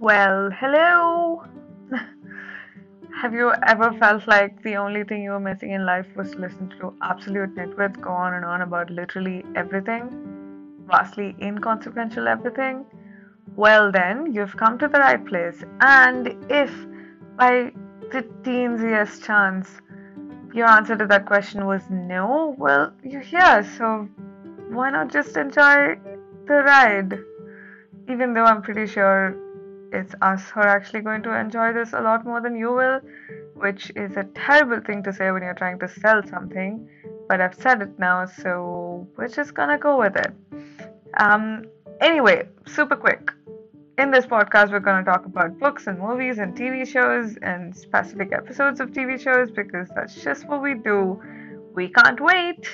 Well, hello. Have you ever felt like the only thing you were missing in life was to listen to absolute nitwits go on and on about literally everything? Vastly inconsequential everything? Well, then, you've come to the right place. And if by the teensiest chance your answer to that question was no, well, you're here, so why not just enjoy the ride? Even though I'm pretty sure it's us who are actually going to enjoy this a lot more than you will, which is a terrible thing to say when you're trying to sell something. But I've said it now, so we're just gonna go with it. Um, anyway, super quick. In this podcast, we're going to talk about books and movies and TV shows and specific episodes of TV shows because that's just what we do. We can't wait.